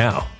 now.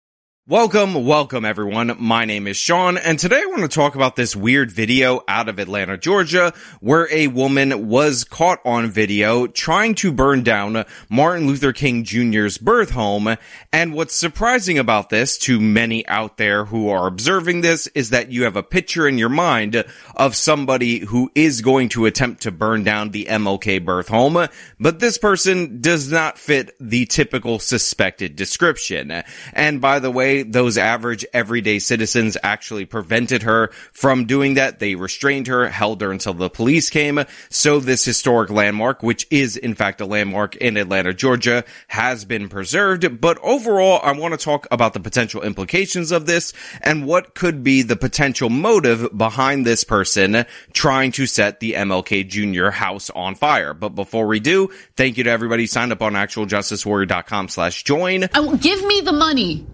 Welcome, welcome everyone. My name is Sean and today I want to talk about this weird video out of Atlanta, Georgia, where a woman was caught on video trying to burn down Martin Luther King Jr.'s birth home. And what's surprising about this to many out there who are observing this is that you have a picture in your mind of somebody who is going to attempt to burn down the MLK birth home, but this person does not fit the typical suspected description. And by the way, those average everyday citizens actually prevented her from doing that. They restrained her, held her until the police came. So this historic landmark, which is in fact a landmark in Atlanta, Georgia, has been preserved. But overall, I want to talk about the potential implications of this and what could be the potential motive behind this person trying to set the MLK Jr. house on fire. But before we do, thank you to everybody signed up on actualjusticewarrior.com slash join. Oh, give me the money.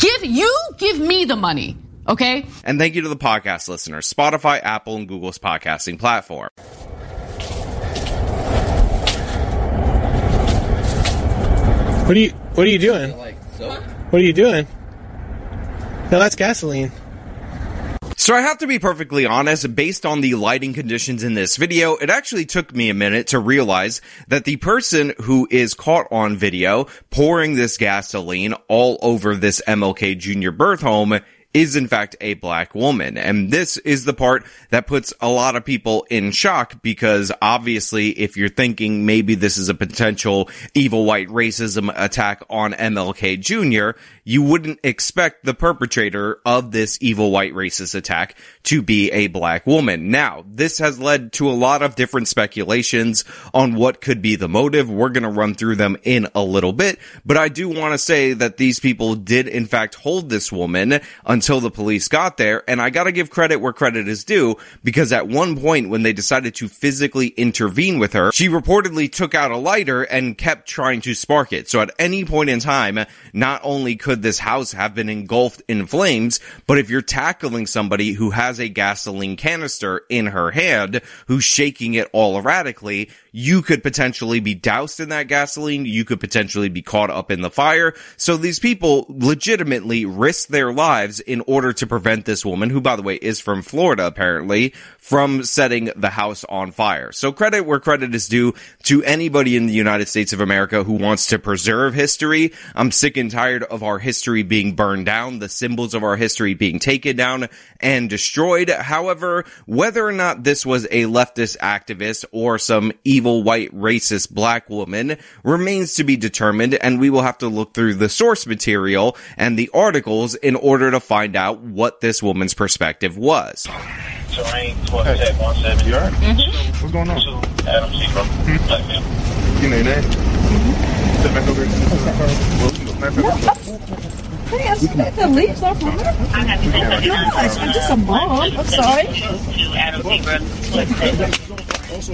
Give you give me the money. Okay? And thank you to the podcast listeners, Spotify, Apple, and Google's podcasting platform. What are you what are you doing? What are you doing? No, that's gasoline. So I have to be perfectly honest, based on the lighting conditions in this video, it actually took me a minute to realize that the person who is caught on video pouring this gasoline all over this MLK Jr. birth home is in fact a black woman. And this is the part that puts a lot of people in shock because obviously if you're thinking maybe this is a potential evil white racism attack on MLK Jr., you wouldn't expect the perpetrator of this evil white racist attack to be a black woman. Now, this has led to a lot of different speculations on what could be the motive. We're going to run through them in a little bit, but I do want to say that these people did in fact hold this woman until the police got there. And I got to give credit where credit is due because at one point when they decided to physically intervene with her, she reportedly took out a lighter and kept trying to spark it. So at any point in time, not only could this house have been engulfed in flames, but if you're tackling somebody who has a gasoline canister in her hand, who's shaking it all erratically, you could potentially be doused in that gasoline. You could potentially be caught up in the fire. So these people legitimately risk their lives in order to prevent this woman, who by the way is from Florida apparently, from setting the house on fire. So credit where credit is due to anybody in the United States of America who wants to preserve history. I'm sick and tired of our history being burned down, the symbols of our history being taken down and destroyed. However, whether or not this was a leftist activist or some evil white racist black woman remains to be determined and we will have to look through the source material and the articles in order to find out what this woman's perspective was. Terrain 12 You alright? Mm-hmm. What's going on? Adam Seabrook. Mm-hmm. You know that? Mm-hmm. Step back over here. Well, Yes, the leaves off of her. Gosh, I'm just a mom. I'm sorry. Oh, this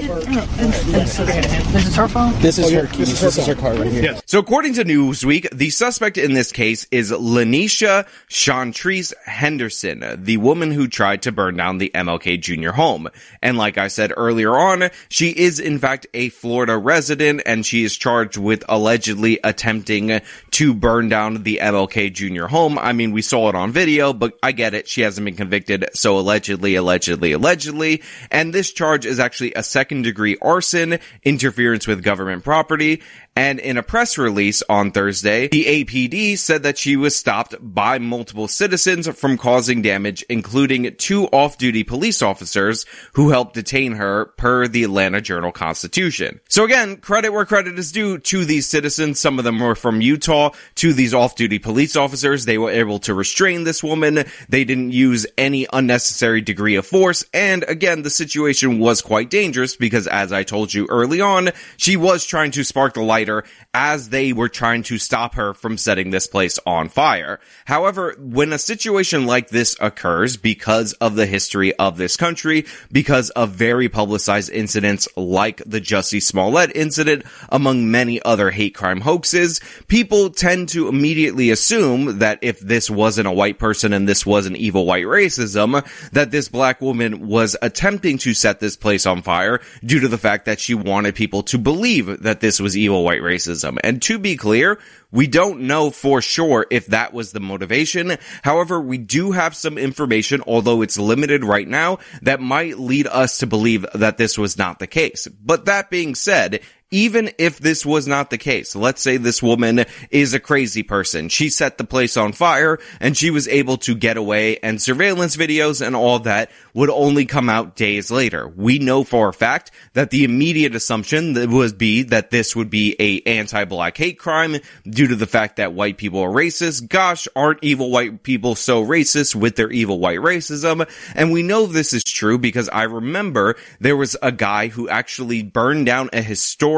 is her phone? This is her keys. This is her car right here. Yes. So according to Newsweek, the suspect in this case is Laneisha Shantrice Henderson, the woman who tried to burn down the MLK Jr. home. And like I said earlier on, she is in fact a Florida resident and she is charged with allegedly attempting to burn down the MLK Jr. home. I mean, we saw it on video, but I get it. She hasn't been convicted. So allegedly, allegedly, allegedly. And this charge is actually a second degree arson, interference with government property, and in a press release on Thursday, the APD said that she was stopped by multiple citizens from causing damage, including two off-duty police officers who helped detain her per the Atlanta Journal Constitution. So again, credit where credit is due to these citizens. Some of them were from Utah to these off-duty police officers. They were able to restrain this woman. They didn't use any unnecessary degree of force. And again, the situation was quite dangerous because as I told you early on, she was trying to spark the light lighter as they were trying to stop her from setting this place on fire. However, when a situation like this occurs because of the history of this country, because of very publicized incidents like the Jussie Smollett incident, among many other hate crime hoaxes, people tend to immediately assume that if this wasn't a white person and this was an evil white racism, that this black woman was attempting to set this place on fire due to the fact that she wanted people to believe that this was evil white racism. And to be clear, we don't know for sure if that was the motivation. However, we do have some information, although it's limited right now, that might lead us to believe that this was not the case. But that being said, even if this was not the case, let's say this woman is a crazy person. She set the place on fire and she was able to get away and surveillance videos and all that would only come out days later. We know for a fact that the immediate assumption would be that this would be a anti-black hate crime due to the fact that white people are racist. Gosh, aren't evil white people so racist with their evil white racism? And we know this is true because I remember there was a guy who actually burned down a historic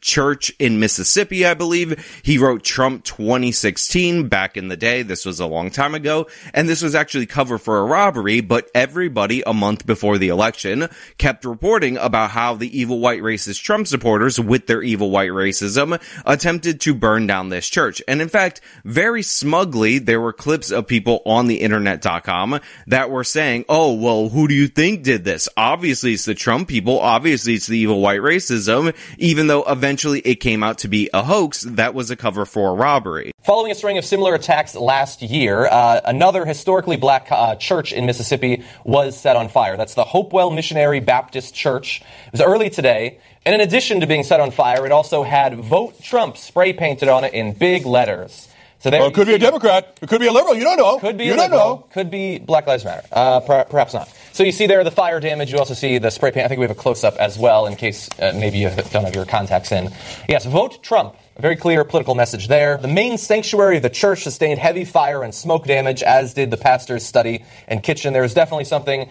church in Mississippi, I believe. He wrote Trump 2016 back in the day. This was a long time ago. And this was actually cover for a robbery, but everybody a month before the election kept reporting about how the evil white racist Trump supporters with their evil white racism attempted to burn down this church. And in fact, very smugly, there were clips of people on the internet.com that were saying, Oh, well, who do you think did this? Obviously it's the Trump people. Obviously it's the evil white racism even though eventually it came out to be a hoax that was a cover for a robbery. Following a string of similar attacks last year, uh, another historically black uh, church in Mississippi was set on fire. That's the Hopewell Missionary Baptist Church. It was early today. And in addition to being set on fire, it also had Vote Trump spray painted on it in big letters. So there well, it could be a Democrat. It could be a liberal. You don't know. Could be you a liberal. Could be Black Lives Matter. Uh, per- perhaps not. So you see there the fire damage. You also see the spray paint. I think we have a close up as well in case uh, maybe you don't have your contacts in. Yes, vote Trump. A very clear political message there. The main sanctuary of the church sustained heavy fire and smoke damage, as did the pastor's study and kitchen. There is definitely something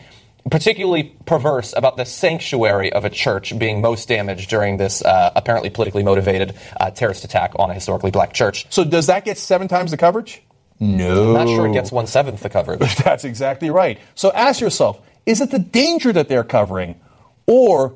particularly perverse about the sanctuary of a church being most damaged during this uh, apparently politically motivated uh, terrorist attack on a historically black church. So does that get seven times the coverage? No. I'm not sure it gets one seventh the coverage. That's exactly right. So ask yourself, is it the danger that they're covering? Or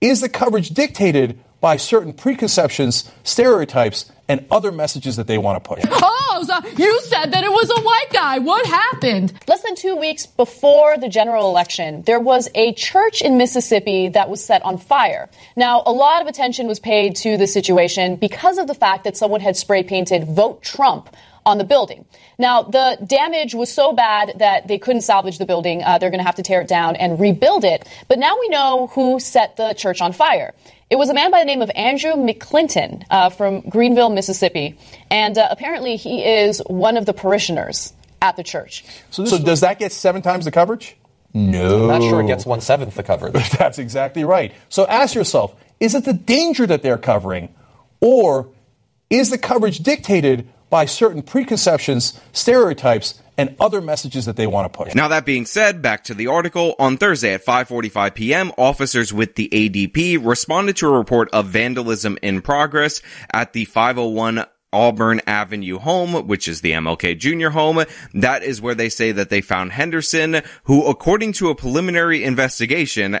is the coverage dictated by certain preconceptions, stereotypes, and other messages that they want to push. Oh, so you said that it was a white guy. What happened? Less than two weeks before the general election, there was a church in Mississippi that was set on fire. Now, a lot of attention was paid to the situation because of the fact that someone had spray painted Vote Trump on the building. Now, the damage was so bad that they couldn't salvage the building. Uh, they're going to have to tear it down and rebuild it. But now we know who set the church on fire. It was a man by the name of Andrew McClinton uh, from Greenville, Mississippi. And uh, apparently he is one of the parishioners at the church. So, so does that get seven times the coverage? No. I'm not sure it gets one seventh the coverage. That's exactly right. So ask yourself, is it the danger that they're covering? Or is the coverage dictated by certain preconceptions, stereotypes, and other messages that they want to push. Now that being said, back to the article. On Thursday at 5:45 p.m., officers with the ADP responded to a report of vandalism in progress at the 501 Auburn Avenue home, which is the MLK Jr. home. That is where they say that they found Henderson, who according to a preliminary investigation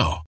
now.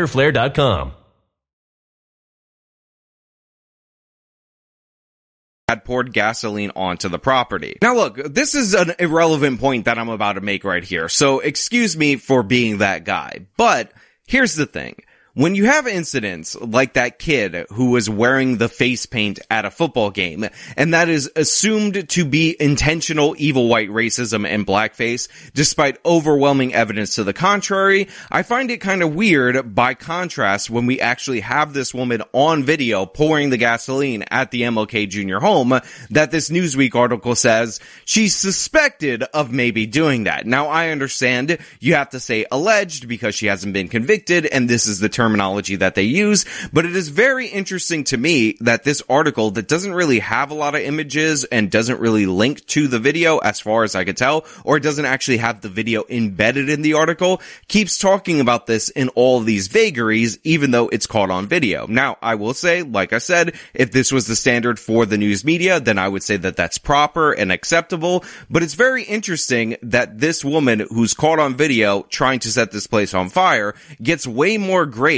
had poured gasoline onto the property. Now look, this is an irrelevant point that I'm about to make right here, so excuse me for being that guy. But here's the thing. When you have incidents like that kid who was wearing the face paint at a football game, and that is assumed to be intentional evil white racism and blackface, despite overwhelming evidence to the contrary, I find it kind of weird by contrast when we actually have this woman on video pouring the gasoline at the MLK Jr. home that this Newsweek article says she's suspected of maybe doing that. Now I understand you have to say alleged because she hasn't been convicted and this is the terminology that they use, but it is very interesting to me that this article that doesn't really have a lot of images and doesn't really link to the video as far as I could tell, or doesn't actually have the video embedded in the article, keeps talking about this in all these vagaries, even though it's caught on video. Now, I will say, like I said, if this was the standard for the news media, then I would say that that's proper and acceptable, but it's very interesting that this woman who's caught on video trying to set this place on fire gets way more grace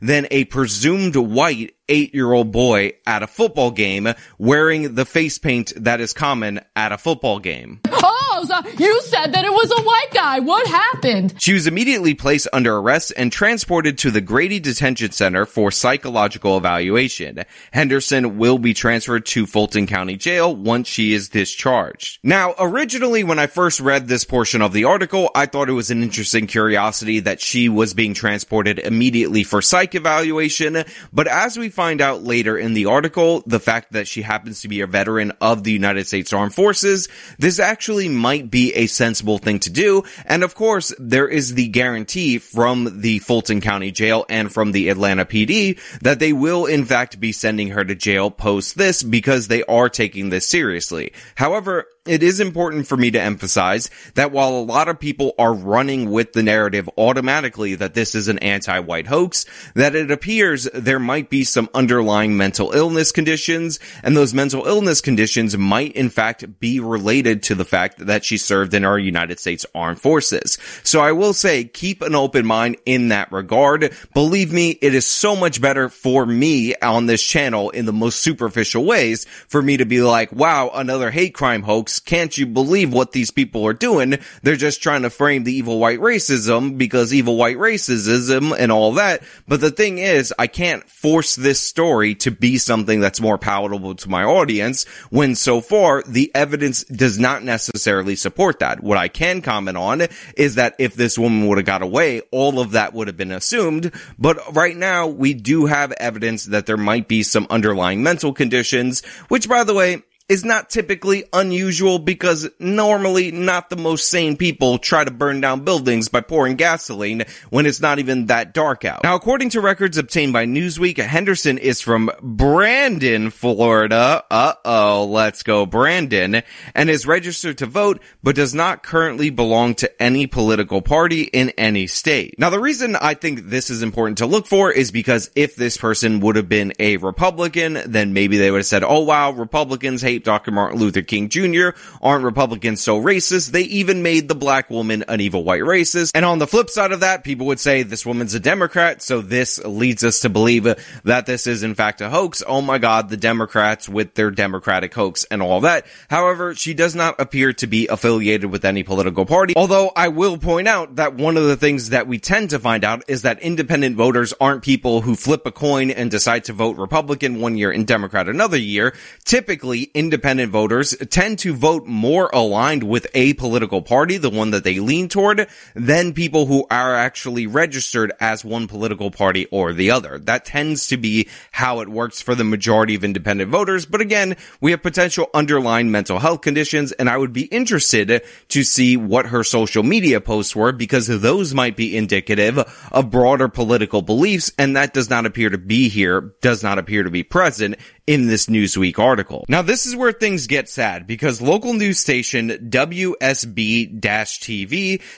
than a presumed white eight year old boy at a football game wearing the face paint that is common at a football game. Oh, so you said that it was a white guy. What happened? She was immediately placed under arrest and transported to the Grady Detention Center for psychological evaluation. Henderson will be transferred to Fulton County Jail once she is discharged. Now, originally when I first read this portion of the article, I thought it was an interesting curiosity that she was being transported immediately for psych evaluation, but as we find out later in the article, the fact that she happens to be a veteran of the United States Armed Forces, this actually might be a sensible thing to do. And of course, there is the guarantee from the Fulton County Jail and from the Atlanta PD that they will in fact be sending her to jail post this because they are taking this seriously. However, it is important for me to emphasize that while a lot of people are running with the narrative automatically that this is an anti-white hoax, that it appears there might be some underlying mental illness conditions, and those mental illness conditions might in fact be related to the fact that she served in our United States Armed Forces. So I will say, keep an open mind in that regard. Believe me, it is so much better for me on this channel in the most superficial ways for me to be like, wow, another hate crime hoax Can't you believe what these people are doing? They're just trying to frame the evil white racism because evil white racism and all that. But the thing is, I can't force this story to be something that's more palatable to my audience when so far the evidence does not necessarily support that. What I can comment on is that if this woman would have got away, all of that would have been assumed. But right now we do have evidence that there might be some underlying mental conditions, which by the way, is not typically unusual because normally not the most sane people try to burn down buildings by pouring gasoline when it's not even that dark out. Now, according to records obtained by Newsweek, Henderson is from Brandon, Florida. Uh-oh, let's go Brandon, and is registered to vote, but does not currently belong to any political party in any state. Now, the reason I think this is important to look for is because if this person would have been a Republican, then maybe they would have said, oh wow, Republicans hate Dr. Martin Luther King Jr. Aren't Republicans so racist? They even made the black woman an evil white racist. And on the flip side of that, people would say this woman's a Democrat, so this leads us to believe that this is in fact a hoax. Oh my god, the Democrats with their Democratic hoax and all that. However, she does not appear to be affiliated with any political party. Although I will point out that one of the things that we tend to find out is that independent voters aren't people who flip a coin and decide to vote Republican one year and Democrat another year. Typically, independent voters tend to vote more aligned with a political party, the one that they lean toward, than people who are actually registered as one political party or the other. That tends to be how it works for the majority of independent voters. But again, we have potential underlying mental health conditions, and I would be interested to see what her social media posts were because those might be indicative of broader political beliefs, and that does not appear to be here, does not appear to be present in this Newsweek article. Now, this is where things get sad because local news station WSB-TV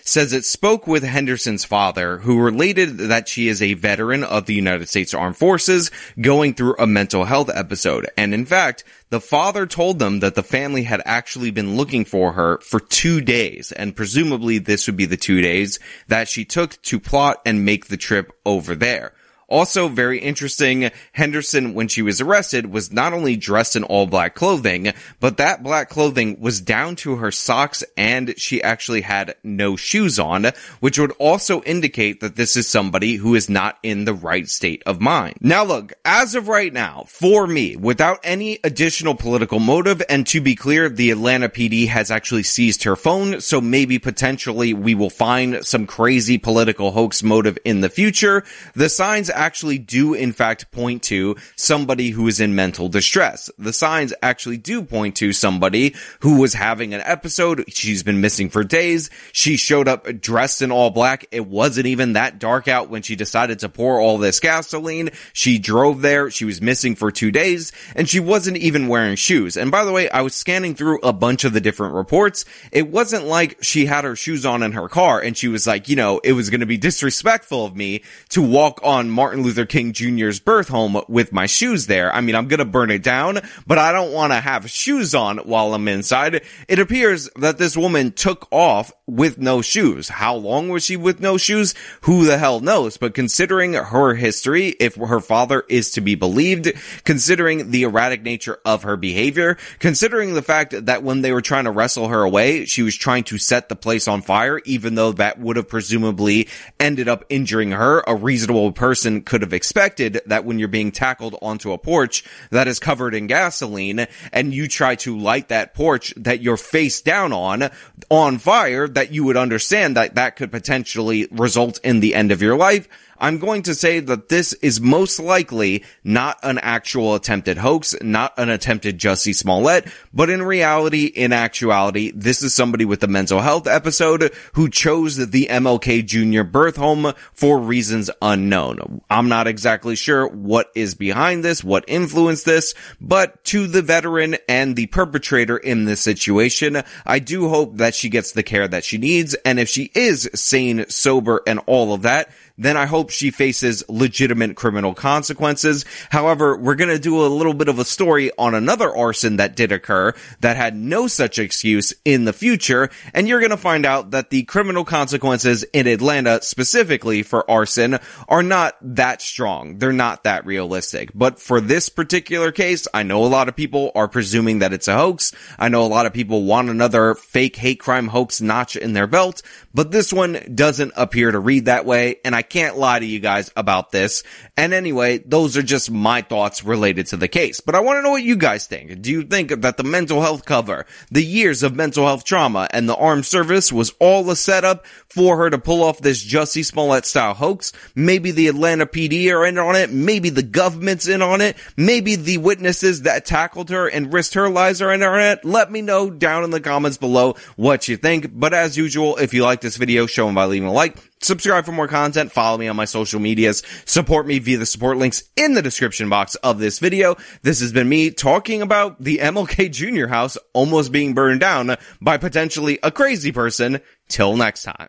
says it spoke with Henderson's father, who related that she is a veteran of the United States Armed Forces going through a mental health episode. And in fact, the father told them that the family had actually been looking for her for two days, and presumably this would be the two days that she took to plot and make the trip over there. Also very interesting, Henderson, when she was arrested, was not only dressed in all black clothing, but that black clothing was down to her socks and she actually had no shoes on, which would also indicate that this is somebody who is not in the right state of mind. Now look, as of right now, for me, without any additional political motive, and to be clear, the Atlanta PD has actually seized her phone, so maybe potentially we will find some crazy political hoax motive in the future. The signs actually do in fact point to somebody who is in mental distress. The signs actually do point to somebody who was having an episode. She's been missing for days. She showed up dressed in all black. It wasn't even that dark out when she decided to pour all this gasoline. She drove there. She was missing for two days and she wasn't even wearing shoes. And by the way, I was scanning through a bunch of the different reports. It wasn't like she had her shoes on in her car and she was like, you know, it was going to be disrespectful of me to walk on Martin Martin Luther King Jr.'s birth home with my shoes there. I mean, I'm gonna burn it down, but I don't want to have shoes on while I'm inside. It appears that this woman took off with no shoes. How long was she with no shoes? Who the hell knows? But considering her history, if her father is to be believed, considering the erratic nature of her behavior, considering the fact that when they were trying to wrestle her away, she was trying to set the place on fire, even though that would have presumably ended up injuring her, a reasonable person could have expected that when you're being tackled onto a porch that is covered in gasoline and you try to light that porch that you're face down on, on fire, that you would understand that that could potentially result in the end of your life. I'm going to say that this is most likely not an actual attempted hoax, not an attempted Jussie Smollett, but in reality, in actuality, this is somebody with a mental health episode who chose the MLK Jr. birth home for reasons unknown. I'm not exactly sure what is behind this, what influenced this, but to the veteran and the perpetrator in this situation, I do hope that she gets the care that she needs. And if she is sane, sober, and all of that, then I hope she faces legitimate criminal consequences. However, we're going to do a little bit of a story on another arson that did occur that had no such excuse in the future. And you're going to find out that the criminal consequences in Atlanta specifically for arson are not that strong. They're not that realistic. But for this particular case, I know a lot of people are presuming that it's a hoax. I know a lot of people want another fake hate crime hoax notch in their belt, but this one doesn't appear to read that way. And I can't lie to you guys about this. And anyway, those are just my thoughts related to the case. But I want to know what you guys think. Do you think that the mental health cover, the years of mental health trauma, and the armed service was all a setup for her to pull off this Jussie Smollett style hoax? Maybe the Atlanta PD are in on it. Maybe the government's in on it. Maybe the witnesses that tackled her and risked her lives are in on it. Let me know down in the comments below what you think. But as usual, if you like this video, show them by leaving a like Subscribe for more content. Follow me on my social medias. Support me via the support links in the description box of this video. This has been me talking about the MLK Jr. house almost being burned down by potentially a crazy person. Till next time.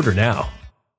Order now.